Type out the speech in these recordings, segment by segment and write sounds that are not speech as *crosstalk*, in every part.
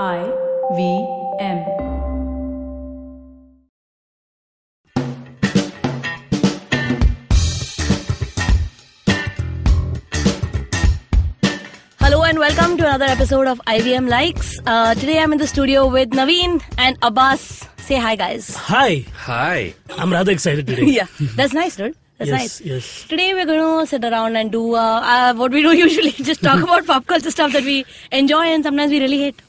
I V M. Hello and welcome to another episode of IVM Likes. Uh, today I'm in the studio with Naveen and Abbas. Say hi, guys. Hi, Hi. I'm rather excited today. *laughs* yeah, that's nice, dude. That's Yes, nice. yes. Today we're going to sit around and do uh, uh, what we do *laughs* usually, just talk about pop culture stuff that we enjoy and sometimes we really hate.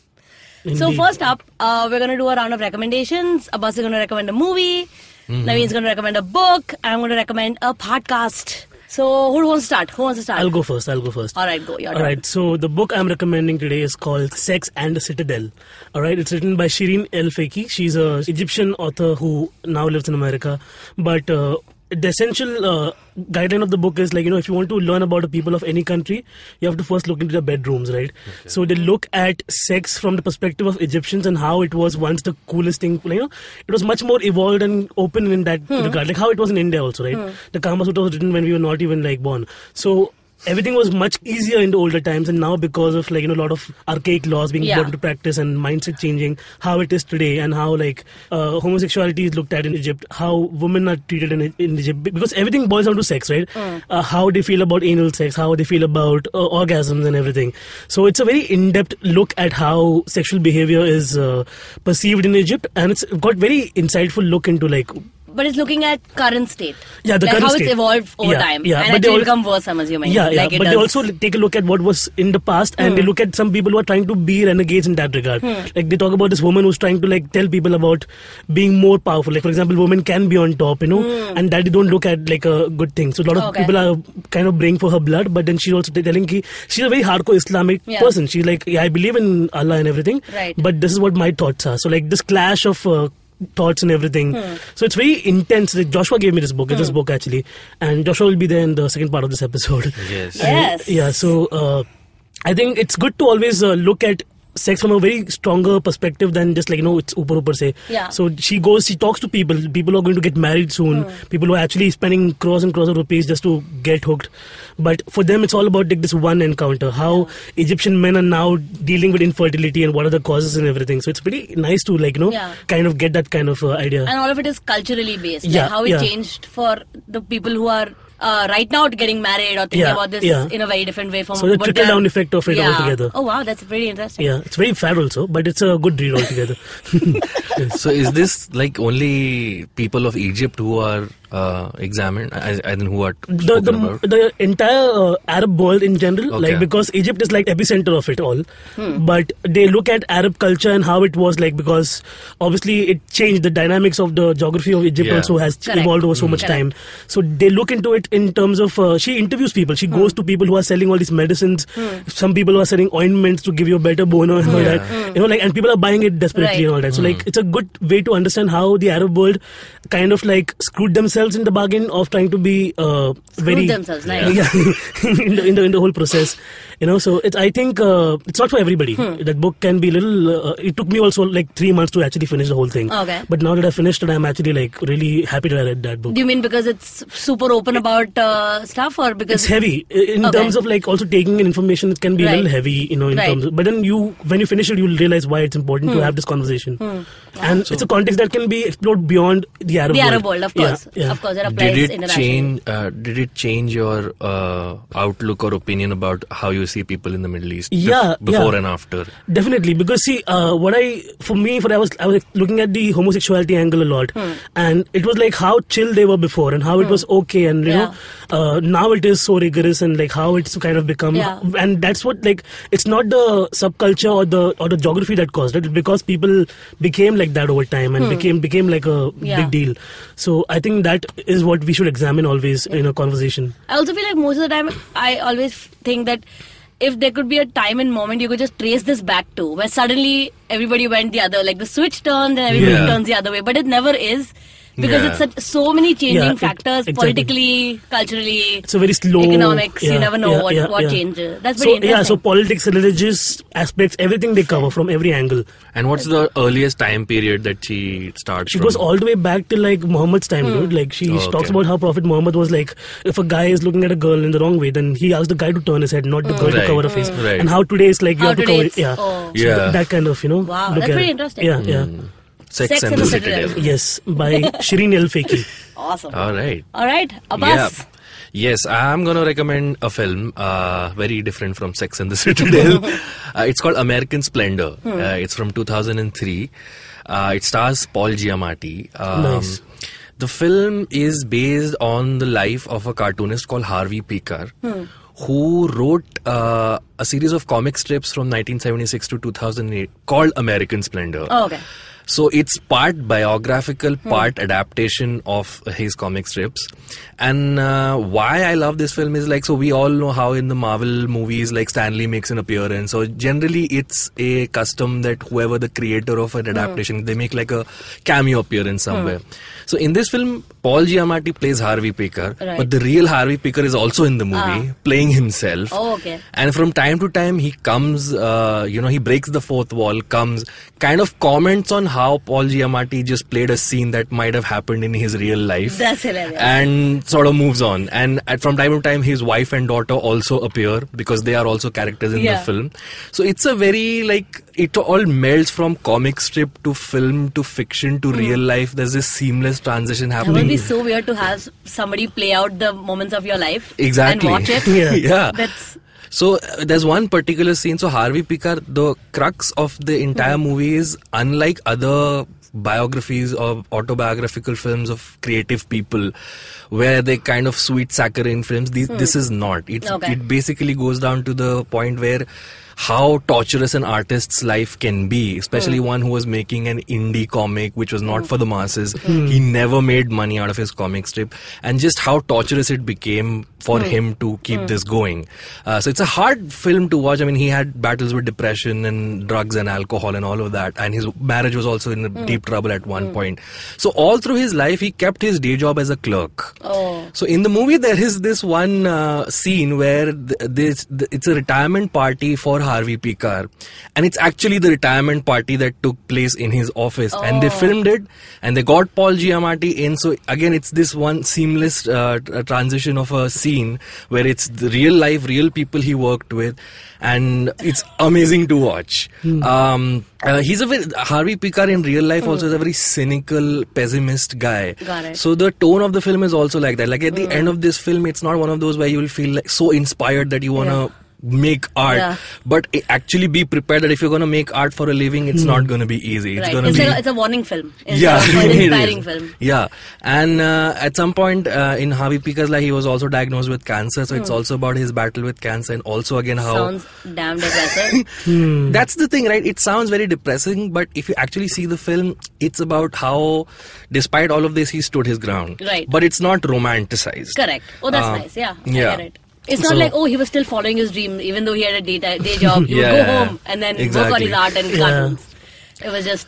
So first up, uh, we're going to do a round of recommendations. Abbas is going to recommend a movie. Mm-hmm. Naveen's going to recommend a book. I'm going to recommend a podcast. So who wants to start? Who wants to start? I'll go first. I'll go first. All right, go. All right. So the book I'm recommending today is called Sex and the Citadel. All right. It's written by Shireen El Feki. She's a Egyptian author who now lives in America. But uh, the essential uh, guideline of the book is like you know if you want to learn about the people of any country, you have to first look into their bedrooms, right? So they look at sex from the perspective of Egyptians and how it was once the coolest thing. You know, it was much more evolved and open in that regard, like how it was in India also, right? The Kama Sutra was written when we were not even like born. So everything was much easier in the older times and now because of like you know a lot of archaic laws being Yeah. put into practice and mindset changing how it is today and how like uh, homosexuality is looked at in egypt how women are treated in, in egypt because everything boils down to sex right? Uh, how they feel about anal sex how they feel about uh, orgasms and everything. So it's a very in-depth look at how sexual behavior is uh, perceived in egypt and it's got very insightful look into like But it's looking at current state. Yeah, the like current how state. it's evolved over Yeah, time. yeah, and but they become worse, I'm assuming. Yeah, yeah. Like it but they also take a look at what was in the past, and they Hmm. look at some people who are trying to be renegades in that regard. Like they talk about this woman who's trying to like tell people about being more powerful. Like for example, women can be on top, you know, and that they don't look at like a good thing. So a lot of Hmm. Okay. people are kind of praying for her blood, but then she's also telling ki she's a very hardcore Islamic Yeah. person. She's like, yeah, I believe in Allah and everything, Right. but this is what my thoughts are. So like this clash of. Uh, thoughts and everything Hmm. so it's very intense like joshua gave me this book it's this book actually and joshua will be there in the second part of this episode Yes. *laughs* Yes. yeah, so uh, I think it's good to always uh, look at sex from a very stronger perspective than just like you know it's upar upar say. Yeah. So she goes, she talks to people, people are going to get married soon, people who are actually spending crores and crores of rupees just to get hooked. But for them, it's all about like this one encounter. How Egyptian men are now dealing with infertility and what are the causes and everything. So it's pretty nice to like you know Yeah. kind of get that kind of uh, idea. and all of it is culturally based. Yeah, like how it yeah. changed for the people who are uh, right now getting married or thinking Yeah, about this yeah. in a very different way from So the trickle down effect of it yeah. altogether. Oh wow, that's pretty interesting. yeah, it's very fair also, but it's a good read altogether. *laughs* *laughs* So is this like only people of Egypt who are uh, examined, as, as in who are the the, about? the entire uh, Arab world in general, like because Egypt is like epicenter of it all, Hmm. but they look at Arab culture and how it was like because obviously it changed the dynamics of the geography of Egypt Yeah. also has Correct. evolved over so much Correct. time. So they look into it in terms of uh, she interviews people. She Hmm. goes to people who are selling all these medicines. Some people who are selling ointments to give you a better boner and all Yeah. that. You know, like and people are buying it desperately Right. and all that. So like it's a good way to understand how the Arab world kind of like screwed themselves in the bargain of trying to be uh, very themselves, nice. yeah, *laughs* in, the, in the in the whole process you know so it's i think uh, it's not for everybody Hmm. that book can be a little uh, it took me also like 3 months to actually finish the whole thing Okay. but now that i finished it i'm actually like really happy that i read that book Do you mean because it's super open about uh, stuff or because it's heavy in Okay. terms of like also taking in information it can be a little heavy you know in Right. terms of, but then you when you finish it you'll realize why it's important Hmm. to have this conversation and it's a context that can be explored beyond the arab the world Arab world, of course, yeah. of course, it applies Did it change? Uh, did it change your uh, outlook or opinion about how you see people in the Middle East? bef- Yeah, before yeah. and after. Definitely, because see, uh, what I for me, for I was I was looking at the homosexuality angle a lot, Hmm. and it was like how chill they were before, and how it was okay, and you Yeah. know, uh, now it is so rigorous, and like how it's kind of become, Yeah. and that's what like it's not the subculture or the or the geography that caused it, because people became like that over time and became became like a Hmm. Yeah. big deal. So I think that is what we should examine always in a conversation. I also feel like most of the time, I always think that if there could be a time and moment you could just trace this back to, where suddenly everybody went the other, like the switch turned and everybody Yeah. turns the other way, but it never is. Because Yeah. it's such, so many changing Yeah, it- factors exactly. politically, culturally. It's a very slow economics. yeah, you never know yeah, what, yeah, what yeah. changes. That's so very interesting. yeah, so politics, religious aspects, everything they cover from every angle. And what's the earliest time period that she starts She from? goes all the way back to like Muhammad's time, Hmm. dude. Like she Oh, talks okay. about how Prophet Muhammad was like, if a guy is looking at a girl in the wrong way, then he asks the guy to turn his head, not the hmm. girl to cover her hmm. face. Right. And how today is like you How have to cover it. Yeah. oh. So Yeah. that, that kind of you know. Wow, look that's at very it. interesting. Yeah, yeah. Hmm. Sex, Sex and, and the the Citadel. Citadel. Yes, by Shireen El Feki. *laughs* awesome. All right. All right, Abbas. Yeah. Yes, I'm going to recommend a film uh, very different from Sex and the Citadel. *laughs* uh, it's called American Splendor. Hmm. Uh, it's from 2003. Uh, it stars Paul Giamatti. Um, Nice. The film is based on the life of a cartoonist called Harvey Pekar, Hmm. who wrote uh, a series of comic strips from 1976 to 2008 called American Splendor. Oh, okay. So it's part biographical, hmm. part adaptation of his comic strips. And uh, why I love this film is like, so we all know how in the Marvel movies, like Stan Lee makes an appearance. So generally, it's a custom that whoever the creator of an hmm. adaptation, they make like a cameo appearance hmm. somewhere. So in this film, Paul Giamatti plays Harvey Pekar, Right. but the real Harvey Pekar is also in the movie, playing himself. Oh, okay. And from time to time, he comes, uh, you know, he breaks the fourth wall, comes, kind of comments on how Paul Giamatti just played a scene that might have happened in his real life. That's hilarious. And sort of moves on. And at, from time to time, his wife and daughter also appear because they are also characters in Yeah. the film. So it's a very, like, it all melds from comic strip to film to fiction to real life. There's this seamless transition happening. Would be so weird to have somebody play out the moments of your life Exactly. and watch it. *laughs* Yeah. yeah. That's So uh, there's one particular scene. So Harvey Pekar, the crux of the entire movie is unlike other biographies or autobiographical films of creative people, where they kind of sweet saccharine films. These, This is not. It's, Okay. It basically goes down to the point where how torturous an artist's life can be, especially hmm. one who was making an indie comic which was not hmm. for the masses. Hmm. He never made money out of his comic strip, and just how torturous it became for him to keep this going. Uh, so it's a hard film to watch. I mean, he had battles with depression and drugs and alcohol and all of that, and his marriage was also in deep trouble at one point. So all through his life, he kept his day job as a clerk. oh. So in the movie, there is this one uh, scene where th- this th- it's a retirement party for Harvey Pekar, and it's actually the retirement party that took place in his office, and they Oh. filmed it, and they got Paul Giamatti in. So again, it's this one seamless uh, transition of a scene where it's the real life, real people he worked with, and it's amazing to watch. Um, uh, he's a very Harvey Pekar in real life also is a very cynical, pessimist guy. Got it. So the tone of the film is also like that. Like at the end of this film, it's not one of those where you will feel like so inspired that you wanna Yeah. Make art, Yeah. but actually be prepared that if you're gonna make art for a living, it's not gonna be easy. It's right. gonna It's, be a, it's a warning film. It's yeah, an *laughs* inspiring film. Yeah, and uh, at some point uh, in Harvey Pekar's life, he was also diagnosed with cancer. So it's also about his battle with cancer, and also again how Hmm. Sounds damn depressing. *laughs* that's the thing, right? It sounds very depressing, but if you actually see the film, it's about how, despite all of this, he stood his ground. Right. But it's not romanticized. Correct. Oh, that's Uh, nice. Yeah, yeah. I get. It's not So- like oh he was still following his dream even though he had a day, day job. He *laughs* Yeah, would go home and then exactly. work on his art and Yeah. cartoons. It was just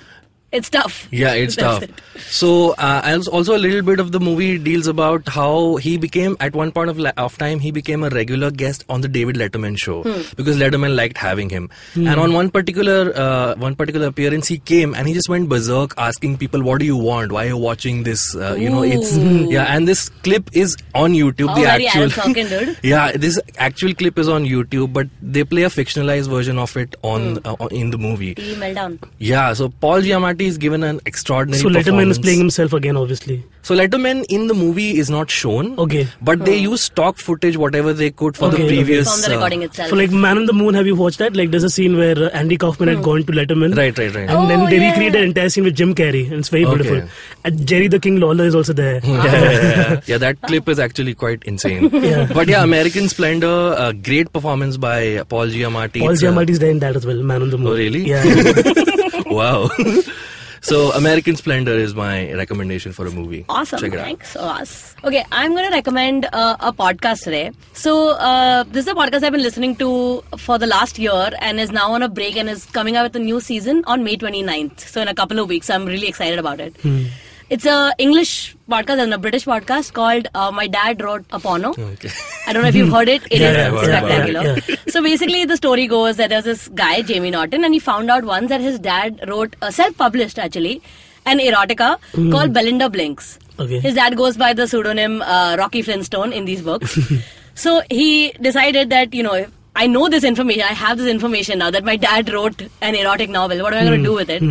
it's tough. Yeah, it's tough. it. So, uh, also a little bit of the movie deals about how he became, at one point of, li- of time, he became a regular guest on the David Letterman show Hmm. because Letterman liked having him. And on one particular, uh, one particular appearance, he came and he just went berserk, asking people, "What do you want? Why are you watching this?" Uh, you know, it's *laughs* yeah. And this clip is on YouTube. Oh, the actual, Aaron *laughs* yeah, this actual clip is on YouTube, but they play a fictionalized version of it on Hmm. uh, in the movie. He meltdown. Yeah, so Paul Giamatti is given an extraordinary. Performance. So Letterman is playing himself again, obviously. So Letterman in the movie is not shown. Okay. But they use stock footage, whatever they could for Okay, the previous. From the uh, recording itself. So like Man on the Moon, have you watched that? Like there's a scene where uh, Andy Kaufman had gone to Letterman. Right, right, right. And then Oh, they yeah. recreated an entire scene with Jim Carrey, and it's very Okay. beautiful. And Jerry the King Lawler is also there. *laughs* yeah, yeah, yeah. Yeah, that clip is actually quite insane. *laughs* But yeah, American Splendor, uh, great performance by Paul Giamatti. Paul It's, uh, Giamatti's there in that as well, Man on the Moon. Oh, really? Yeah. *laughs* wow. So American Splendor is my recommendation for a movie. Awesome. Check it out. Thanks, Oz. Okay, I'm going to recommend uh, a podcast today. So, uh, this is a podcast I've been listening to for the last year and is now on a break and is coming out with a new season on May 29th. So, in a couple of weeks, I'm really excited about it. It's a English podcast and a British podcast called uh, My Dad Wrote a Porno. Okay. I don't know if you've heard it. It is *laughs* Yeah, yeah, heard about spectacular. it, So basically, the story goes that there's this guy, Jamie Morton, and he found out once that his dad wrote, uh, self-published actually, an erotica called Belinda Blinks. Okay. His dad goes by the pseudonym uh, Rocky Flintstone in these books. *laughs* so he decided that, you know, I know this information, I have this information now that my dad wrote an erotic novel. What am I going to do with it?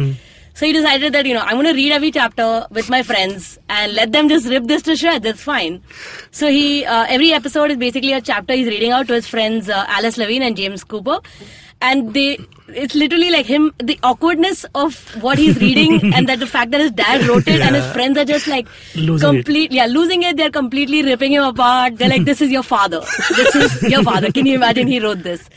So he decided that, you know, I'm going to read every chapter with my friends and let them just rip this to shreds. That's fine. So he, uh, every episode is basically a chapter he's reading out to his friends, uh, Alice Levine and James Cooper. And they, it's literally like him, the awkwardness of what he's reading *laughs* and that the fact that his dad wrote it and his friends are just like Losing it. completely, yeah, losing it. They're completely ripping him apart. They're like, *laughs* this is your father. This is your father. Can you imagine he wrote this?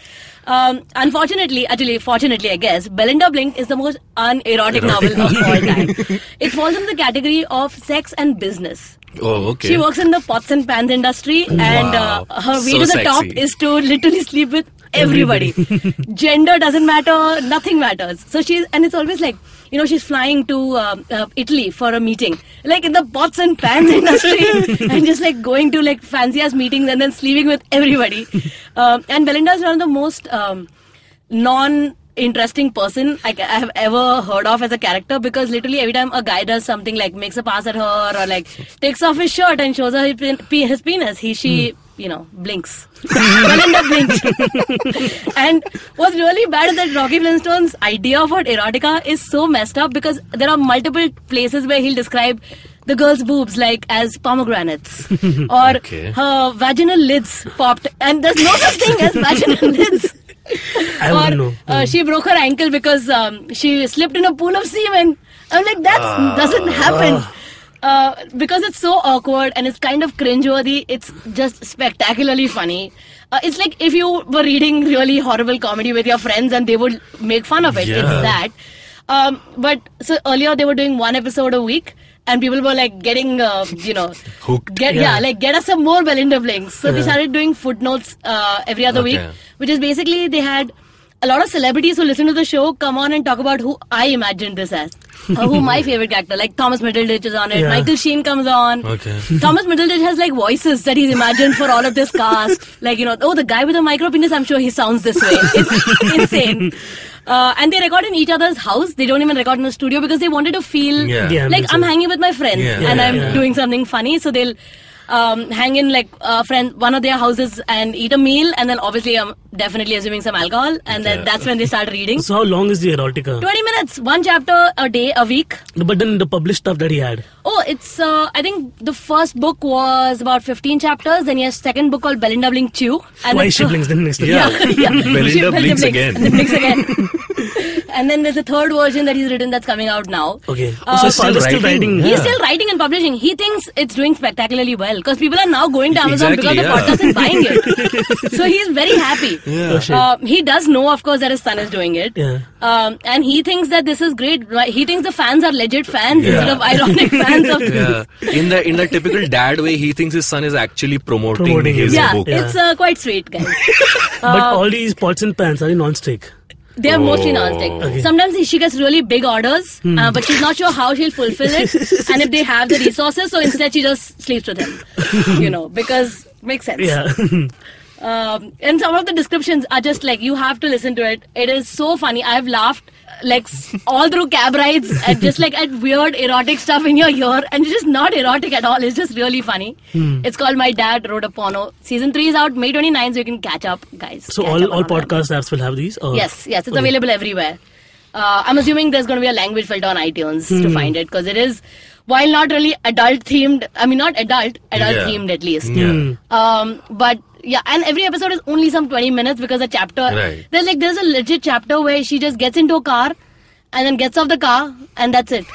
Um, unfortunately, actually, fortunately, I guess, Belinda Blink is the most unerotic novel of all time. *laughs* It falls in the category of sex and business. Oh, okay. She works in the pots and pans industry, and uh, Wow. her way So to the top sexy. is to literally sleep with everybody. *laughs* Gender doesn't matter, nothing matters. So she's, and it's always like, you know, she's flying to uh, uh, Italy for a meeting, like in the pots and pans *laughs* industry, and just like going to like fancy ass meetings and then sleeping with everybody. Um, and Belinda is one of the most um, non interesting person I, I have ever heard of as a character because literally every time a guy does something like makes a pass at her or like takes off his shirt and shows her his, his penis, he she you know blinks. *laughs* Belinda blinks. *laughs* and what's really bad is that Rocky Flintstone's idea of what erotica is so messed up because there are multiple places where he'll describe the girl's boobs like as pomegranates *laughs* or Okay. her vaginal lids popped and there's no such thing as vaginal lids I or know. Uh, she broke her ankle because um, she slipped in a pool of semen. I'm like, that Ah. doesn't happen. Uh, because it's so awkward and it's kind of cringeworthy, it's just spectacularly funny. Uh, it's like if you were reading really horrible comedy with your friends and they would make fun of it. It's that. Um, but so earlier they were doing one episode a week, and people were like getting, uh, you know, Hooked. Get yeah. Yeah. like get us some more Belinda blinks. So they started doing footnotes uh, every other week, which is basically they had a lot of celebrities who listen to the show come on and talk about who I imagined this as. *laughs* or who my favorite character, like Thomas Middleditch is on it. Yeah. Michael Sheen comes on. Okay. *laughs* Thomas Middleditch has like voices that he's imagined for all of this cast. *laughs* Like, you know, oh, the guy with the micro penis, I'm sure he sounds this way. It's insane. Uh, and they record in each other's house. They don't even record in the studio because they wanted to feel Yeah. Yeah, like I'm hanging with my friends and I'm doing something funny. So they'll um, hang in like uh, friend one of their houses and eat a meal, and then obviously I'm definitely assuming some alcohol, and then Yeah. that's when they start reading. So how long is the erotica? 20 minutes, one chapter a day, a week. But then the published stuff that he had. Oh, it's uh, I think the first book was about 15 chapters. Then he has second book called Belinda Blink Chew. And Why the she third- blinks then next *laughs* Yeah. yeah. Belinda She- blinks again. blinks again. *laughs* and then there's a third version that he's written that's coming out now. Okay. Uh, so his father's still writing? writing. He's Yeah. still writing and publishing. He thinks it's doing spectacularly well because people are now going to Amazon Exactly, because the yeah. podcast is buying it. *laughs* so he's very happy. Yeah. Oh. Uh, he does know, of course, that his son is doing it. Yeah. Um, and he thinks that this is great. He thinks the fans are legit fans Yeah. instead of ironic *laughs* fans of. yeah. In the in the typical dad way, he thinks his son is actually promoting, Promoting his it. Yeah, book. it's uh, quite sweet, guys. But Uh, all these pots and pans are non-stick. They are mostly Oh. non-stick. Okay. Sometimes she gets really big orders, Hmm. uh, but she's not sure how she'll fulfill it, *laughs* and if they have the resources. So instead, she just sleeps with him. *laughs* You know, because makes sense. Yeah. *laughs* Um, and some of the descriptions are just like you have to listen to it. It is so funny. I've laughed like all through cab rides and just like at weird erotic stuff in your ear, and it's just not erotic at all. It's just really funny. Hmm. It's called My Dad Wrote a Porno. Season three is out May 29 so you can catch up, guys. so Catch all up all podcast apps will have these. Or? Yes, yes, it's Okay. available everywhere. Uh, I'm assuming there's going to be a language filter on iTunes Hmm. to find it because it is, while not really adult themed. I mean, not adult, adult Yeah. themed at least. Yeah. Hmm. Um, but yeah, and every episode is only some 20 minutes because a chapter. Right. There's like there's a legit chapter where she just gets into a car and then gets off the car and that's it.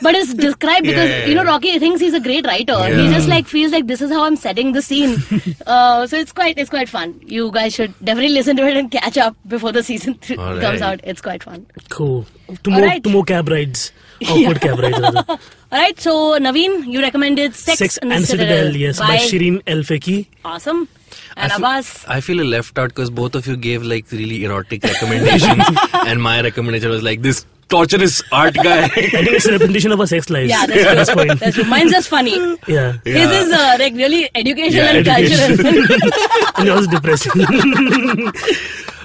But it's described Yeah, because yeah, you know. Rocky thinks he's a great writer. He just like feels like this is how I'm setting the scene. *laughs* uh, so it's quite it's quite fun. You guys should definitely listen to it and catch up before the season th- All comes out. It's quite fun. Cool. Two more, Alright. two more cab rides. Awkward cab rides. *laughs* All right, so Naveen, you recommended Sex, Sex and, and Citadel, yes, by by Shireen El Feki. Awesome. And I feel- Abbas. I feel left out because both of you gave like really erotic recommendations, *laughs* and my recommendation was like this torturous art guy. *laughs* I think it's a representation of our sex lives. Yeah, that's this true. point. That's true. Mine's just funny. Yeah. His is uh, like really educational Yeah, and education. cultural. *laughs* and yours is depressing.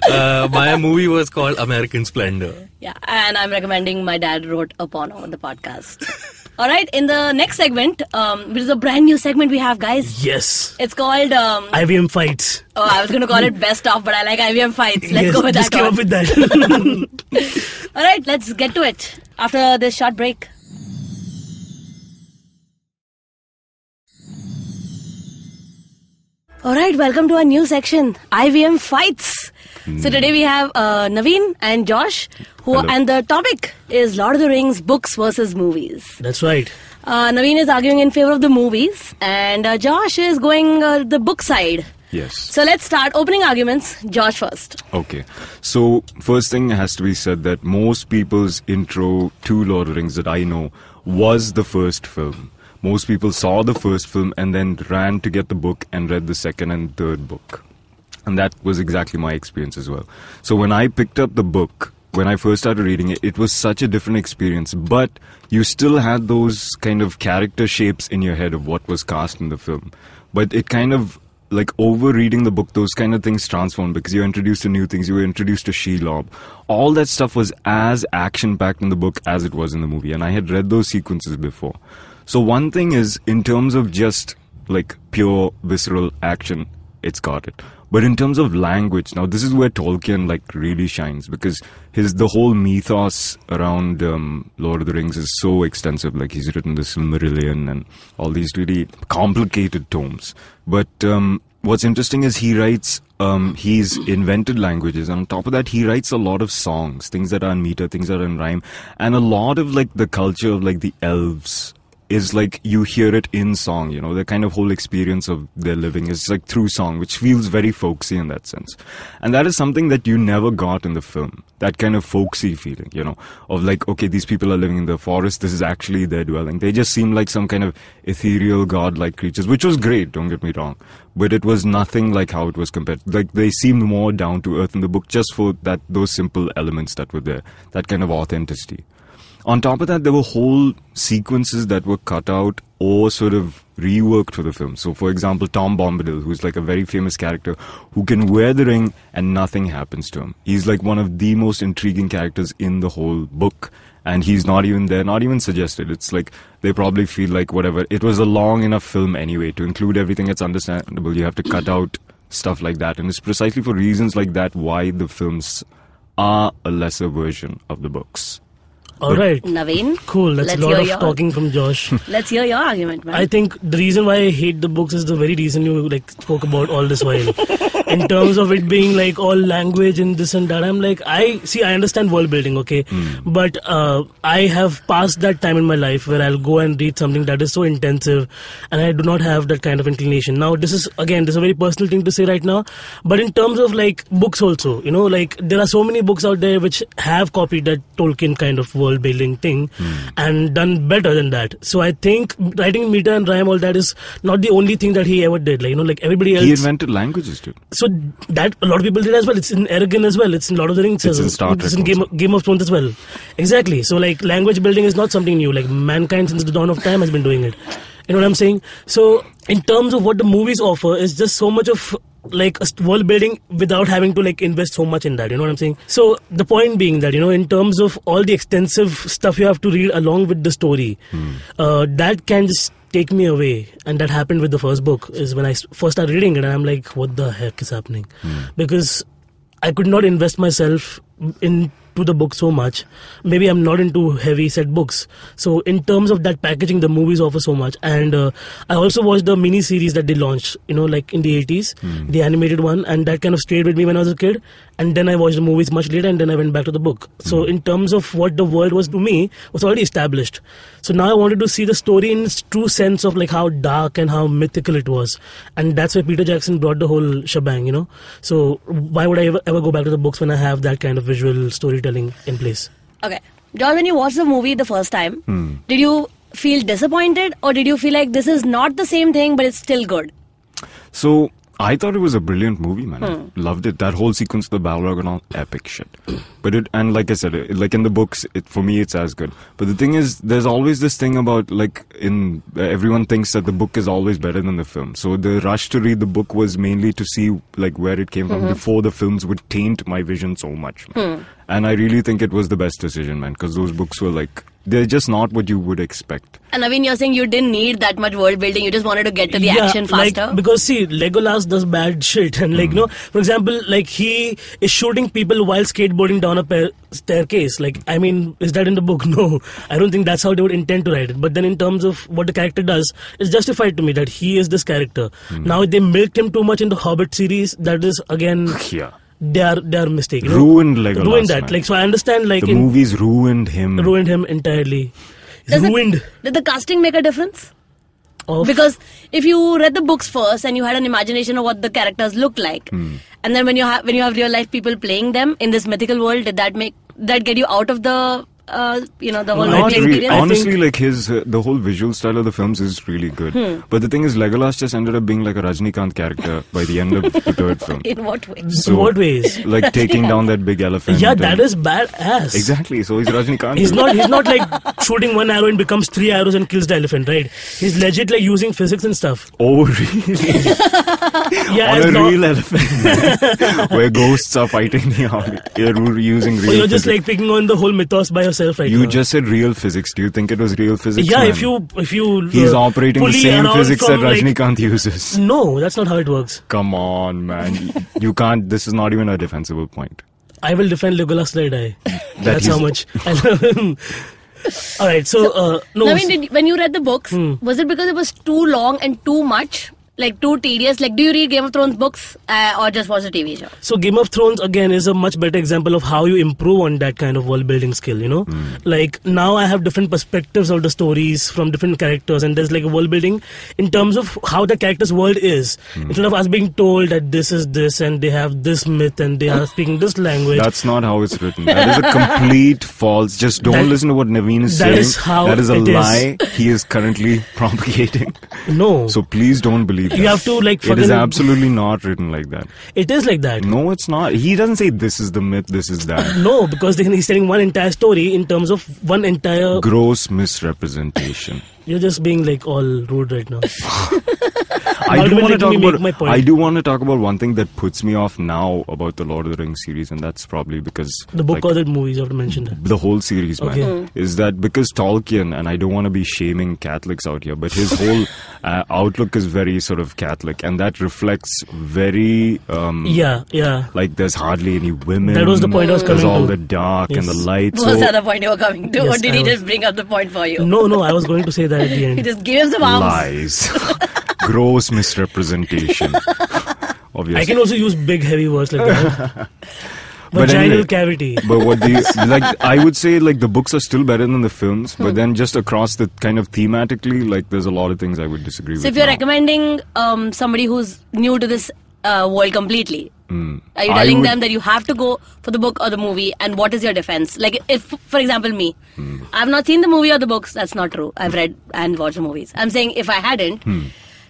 uh, my movie was called American Splendor. yeah, and I'm recommending my dad wrote a porno on the podcast. All right, in the next segment, um, which is a brand new segment we have, guys. yes. It's called. Um, IVM fights. oh, I was going to call it best of, but I like IVM fights. Let's yes, go with just that. came one. up with that. *laughs* All right, let's get to it after this short break. All right, welcome to our new section, IVM Fights. So today we have uh, Naveen and Josh, Hello. and the topic is Lord of the Rings books versus movies. That's right. Uh, Naveen is arguing in favor of the movies, and uh, Josh is going uh, the book side. Yes. So let's start opening arguments. Josh first. Okay. So, first thing has to be said that most people's intro to Lord of the Rings that I know was the first film. Most people saw the first film and then ran to get the book and read the second and third book. And that was exactly my experience as well. So, when I picked up the book, when I first started reading it, it was such a different experience. But you still had those kind of character shapes in your head of what was cast in the film. But it kind of like over reading the book, those kind of things transformed because you're introduced to new things. You were introduced to Shelob. All that stuff was as action packed in the book as it was in the movie, and I had read those sequences before. So one thing is, in terms of just like pure visceral action, it's got it. But in terms of language, now this is where Tolkien like really shines because his the whole mythos around um, Lord of the Rings is so extensive. Like he's written the Silmarillion and all these really complicated tomes. But um, what's interesting is he writes. Um, he's invented languages, and on top of that, he writes a lot of songs, things that are in meter, things that are in rhyme, and a lot of like the culture of like the elves is like you hear it in song, you know, the kind of whole experience of their living is like through song, which feels very folksy in that sense. And that is something that you never got in the film. That kind of folksy feeling, you know, of like, okay, these people are living in the forest, this is actually their dwelling. They just seem like some kind of ethereal godlike creatures, which was great, don't get me wrong. But it was nothing like how it was compared. Like they seemed more down to earth in the book just for that those simple elements that were there, that kind of authenticity. On top of that, there were whole sequences that were cut out or sort of reworked for the film. So, for example, Tom Bombadil, who's like a very famous character who can wear the ring and nothing happens to him. He's like one of the most intriguing characters in the whole book. And he's not even there, not even suggested. It's like they probably feel like whatever. It was a long enough film anyway to include everything that's understandable. You have to cut out stuff like that. And it's precisely for reasons like that why the films are a lesser version of the books. All right. Naveen. Cool. That's a lot of your- talking from Josh. *laughs* Let's hear your argument, man. I think the reason why I hate the books is the very reason you like spoke about all this while. In *laughs* terms of it being like all language and this and that, I'm like, I see, I understand world building, okay, but uh, I have passed that time in my life where I'll go and read something that is so intensive, and I do not have that kind of inclination. Now, this is again, this is a very personal thing to say right now, but in terms of like books also, you know, like there are so many books out there which have copied that Tolkien kind of world building thing and done better than that. So I think writing meter and rhyme, all that is not the only thing that he ever did. Like you know, like everybody else. He invented languages, dude. so that a lot of people did as well. It's in Eragon as well. It's in Lord of the Rings. It's as in It's in Game of, Game of Thrones as well. Exactly. So like language building is not something new. Like mankind since the dawn of time has been doing it. You know what I'm saying? So in terms of what the movies offer, is just so much of like a world building without having to like invest so much in that. You know what I'm saying? So the point being that you know in terms of all the extensive stuff you have to read along with the story, uh, that can just take me away and that happened with the first book is when i first started reading it and i'm like what the heck is happening because i could not invest myself into the book so much. Maybe i'm not into heavy set books. So in terms of that packaging the movies offer so much. And uh, i also watched the mini series that they launched you know like in the 80s the animated one. And that kind of stayed with me when i was a kid. And then i watched the movies much later and then i went back to the book. So in terms of what the world was to me was already established. So now i wanted to see the story in its true sense of like how dark and how mythical it was. And that's why peter jackson brought the whole shebang you know. So why would i ever, ever go back to the books when i have that kind of visual storytelling in place Okay. John, when you watched the movie the first time, Hmm. did you feel disappointed or did you feel like this is not the same thing but it's still good? So I thought it was a brilliant movie, man. Hmm. I loved it. That whole sequence, the Balrog and all, epic shit. But it, and like I said, it, like in the books, it, for me, it's as good. But the thing is, there's always this thing about like in uh, everyone thinks that the book is always better than the film. So the rush to read the book was mainly to see like where it came Mm-hmm. from before the films would taint my vision so much. Hmm. And I really think it was the best decision, man, because those books were like they're just not what you would expect. And I mean, you're saying you didn't need that much world building. You just wanted to get to the action faster. Like, because see, Legolas does bad shit, *laughs* and like, hmm. no, for example, like he is shooting people while skateboarding down a pa- staircase. Like, I mean, is that in the book? *laughs* No, I don't think that's how they would intend to write it. But then, in terms of what the character does, it's justified to me that he is this character. Hmm. Now they milked him too much in the Hobbit series. That is again, *laughs* Yeah. They are they are mistaken. Ruined Legolas, Ruined that. man. Like, so I understand. Like, The in, movies ruined him. ruined him entirely. Does it- ruined. did the casting make a difference? of- Because if you read the books first and you had an imagination of what the characters looked like, Hmm. and then when you have when you have real life people playing them in this mythical world, did that make that get you out of the uh, you know the whole Not Not really. experience? Honestly, like his uh, the whole visual style of the films is really good. Hmm. But the thing is, Legolas just ended up being like a Rajnikant character by the end of the third *laughs* film. in what way? in what ways? *laughs* Like taking down that big elephant. Yeah, and- that is badass. exactly. So he's Rajnikant. He's not. He's not like shooting one arrow and becomes three arrows and kills the elephant, right? He's legit like using physics and stuff. Oh, *laughs* really? Yeah, On a long- real elephant, where ghosts are fighting the army. You're using real. Or you're just physics. like picking on the whole mythos by yourself, right? You now. just said real physics. Do you think it was real physics? yeah. man? If you if you He's uh, operating the same physics that from, like- Rajnikant *laughs* uses. no, that's not how it works. Come on, man. You can't. This is not even a defensible point. I will defend Legolas till I die. *laughs* That's how much I love him. *laughs* All right, so, uh, no. Naveen, did, when you read the books, Hmm. was it because it was too long and too much? Like too tedious? Like, do you read Game of Thrones books uh, or just watch the TV show? So Game of Thrones again is a much better example of how you improve on that kind of world building skill, you know? Like now I have different perspectives of the stories from different characters and there's like a world building in terms of how the character's world is. Instead of us being told that this is this and they have this myth and they are speaking this language. That's not how it's written. That is a complete *laughs* false. Just don't That- listen to what Naveen is that saying. is how that is a it is. lie he is currently *laughs* propagating. no. So please don't believe that. You have to, like, It is absolutely not written like that. it is like that. No, it's not. He doesn't say this is the myth, this is that. *laughs* No, because then he's telling one entire story in terms of one entire. Gross misrepresentation. You're just being like all rude right now. *laughs* I do want to talk me make about. my point. I do want to talk about one thing that puts me off now about the Lord of the Rings series, and that's probably because The book like, or the movies, you have to mention that. the whole series, man, Okay. is that because Tolkien, and I don't want to be shaming Catholics out here, but his whole *laughs* uh, outlook is very sort of Catholic, and that reflects very. Um, Yeah, yeah. Like there's hardly any women. That was the point I was There's coming all to. the dark and the Yes. light. What was so the other point you were coming to? or did I he was- just bring up the point for you? No, no, I was going to say that at the He *laughs* just gave him some arms. lies, *laughs* gross misrepresentation. *laughs* Obviously. I can also use big, heavy words like that. But Vaginal anyway, cavity. But what do you like? I would say like the books are still better than the films, Hmm. but then just across the kind of thematically, like there's a lot of things I would disagree So with. So if you're now. recommending um, somebody who's new to this uh, world completely, are you. Telling would- them that you have to go for the book or the movie? And what is your defense? Like, if, for example, me, Hmm. I've not seen the movie or the books. That's not true. I've read and watched the movies. I'm saying if I hadn't, Hmm.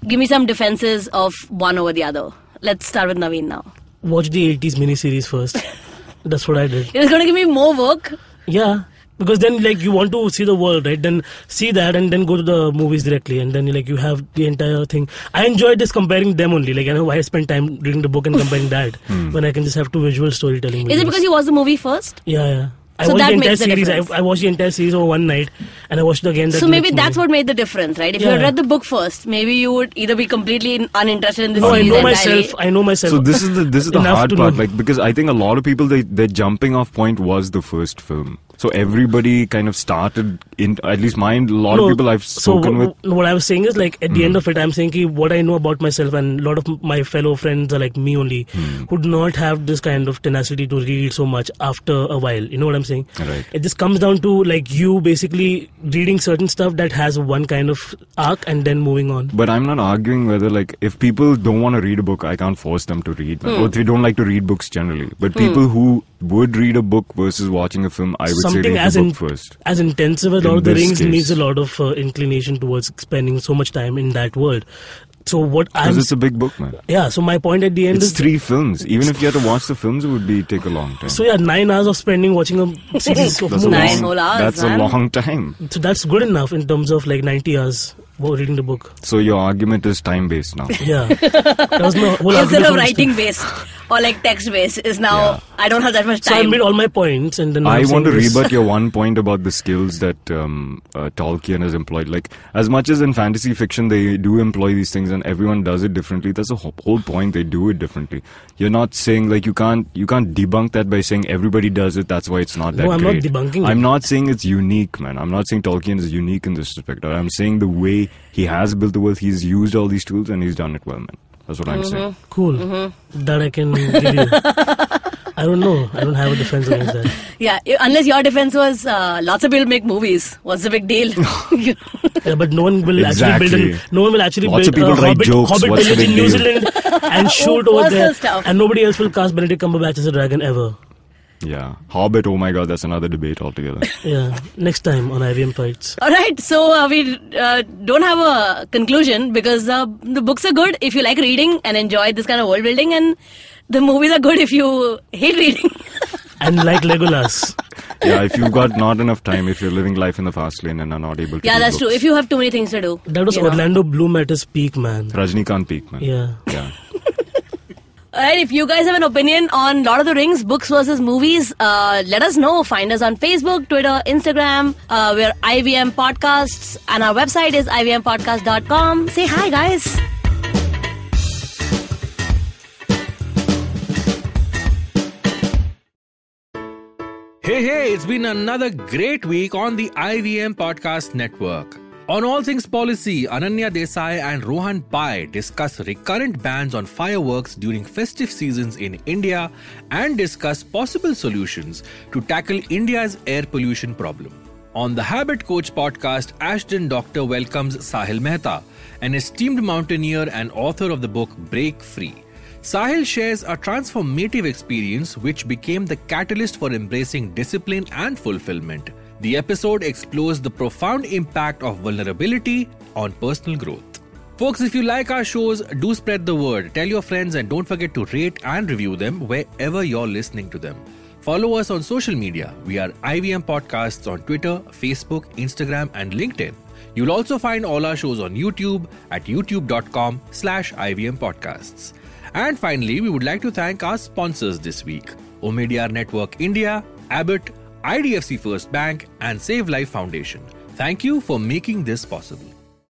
give me some defenses of one over the other. Let's start with Naveen now. Watch the 80s miniseries first. *laughs* That's what I did. It's going to give me more work. Yeah. Because then, like, you want to see the world, right? Then see that and then go to the movies directly. And then, like, you have the entire thing. I enjoyed just comparing them only. Like, I know why I spend time reading the book and comparing that *laughs* hmm. when I can just have two visual storytelling. Is it because you watched the movie first? Yeah, yeah. I So watched that the entire makes the series. I. I watched the entire series over one night, and I watched it again. That So maybe that's morning. what made the difference, right? If you had read the book first, maybe you would either be completely uninterested in the No, I know myself. I know myself. So this is the this is the hard part, know. like because I think a lot of people they their jumping off point was the first film. So everybody kind of started in at least mine. A lot No, of people I've so spoken wh- with. wh- what I was saying is like at the end of hmm. it, I'm saying ki what I know about myself and a lot of my fellow friends are like me only, hmm. who do not have this kind of tenacity to read so much after a while. You know what I'm saying? Right. It just comes down to like you basically reading certain stuff that has one kind of arc and then moving on. But I'm not arguing whether like if people don't want to read a book, I can't force them to read. Hmm. Or if they don't like to read books generally. But people who would read a book versus watching a film, I would say Something as in, first. as intensive as In Lord of the Rings case. needs a lot of uh, inclination towards spending so much time in that world. So what I'm Because it's a big book, man. yeah. So my point at the end It's is three films. Even if you had to watch the films, it would be take a long time. so yeah, nine hours of spending watching a *laughs* series of movies. Nine whole hours, That's man. a long time. So that's good enough in terms of like 90 hours for reading the book. So your argument is time based now. Yeah, that was my whole Instead of writing based or like text based is now Yeah. I don't have that much time. So I time. made all my points, and then I want to this. rebut your one point about the skills that um, uh, Tolkien has employed. Like, as much as in fantasy fiction they do employ these things and everyone does it differently, that's the whole, whole point. They do it differently. You're not saying like you can't you can't debunk that by saying everybody does it. That's why it's not that No, I'm not debunking. I'm not saying it's unique, man. I'm not saying Tolkien is unique in this respect. I'm saying the way he has built the world, he's used all these tools and he's done it well, man. That's what I'm saying. Cool. Mm-hmm. That I can give you. *laughs* I don't know. I don't have a defense against that. yeah, unless your defense was uh, lots of people make movies. What's the big deal? *laughs* Yeah, but no one will actually build. Exactly. An, no one will actually Lots build of people a write Hobbit, jokes. Hobbit What's the village in New? Zealand and shoot *laughs* over there, stuff. and nobody else will cast Benedict Cumberbatch as a dragon ever. Yeah. Hobbit, oh my god, that's another debate altogether. *laughs* Yeah. Next time on IVM fights. All right, so uh, we uh, don't have a conclusion because uh, the books are good if you like reading and enjoy this kind of world building, and the movies are good if you hate reading. *laughs* And like Legolas. yeah, if you've got not enough time, if you're living life in the fast lane and are not able to yeah, read that's true. If you have too many things to do. That was you know. Orlando Bloom at his peak, man. Rajnikant peak, man. Yeah. Yeah. *laughs* All right, if you guys have an opinion on Lord of the Rings, books versus movies, uh, let us know. Find us on Facebook, Twitter, Instagram. Uh, we're IVM Podcasts, and our website is ivmpodcast.com. Say hi, guys. Hey, hey, it's been another great week on the IVM Podcast Network. On All Things Policy, Ananya Desai and Rohan Pai discuss recurrent bans on fireworks during festive seasons in India and discuss possible solutions to tackle India's air pollution problem. On the Habit Coach podcast, Ashdin Doctor welcomes Sahil Mehta, an esteemed mountaineer and author of the book Break Free. Sahil shares a transformative experience which became the catalyst for embracing discipline and fulfillment. The episode explores the profound impact of vulnerability on personal growth. Folks, if you like our shows, do spread the word. Tell your friends and don't forget to rate and review them wherever you're listening to them. Follow us on social media. We are IVM Podcasts on Twitter, Facebook, Instagram, and LinkedIn. You'll also find all our shows on YouTube at youtube.com slash IVM Podcasts. And finally, we would like to thank our sponsors this week Omidyar Network India, Abbott, IDFC First Bank, and Save Life Foundation. Thank you for making this possible.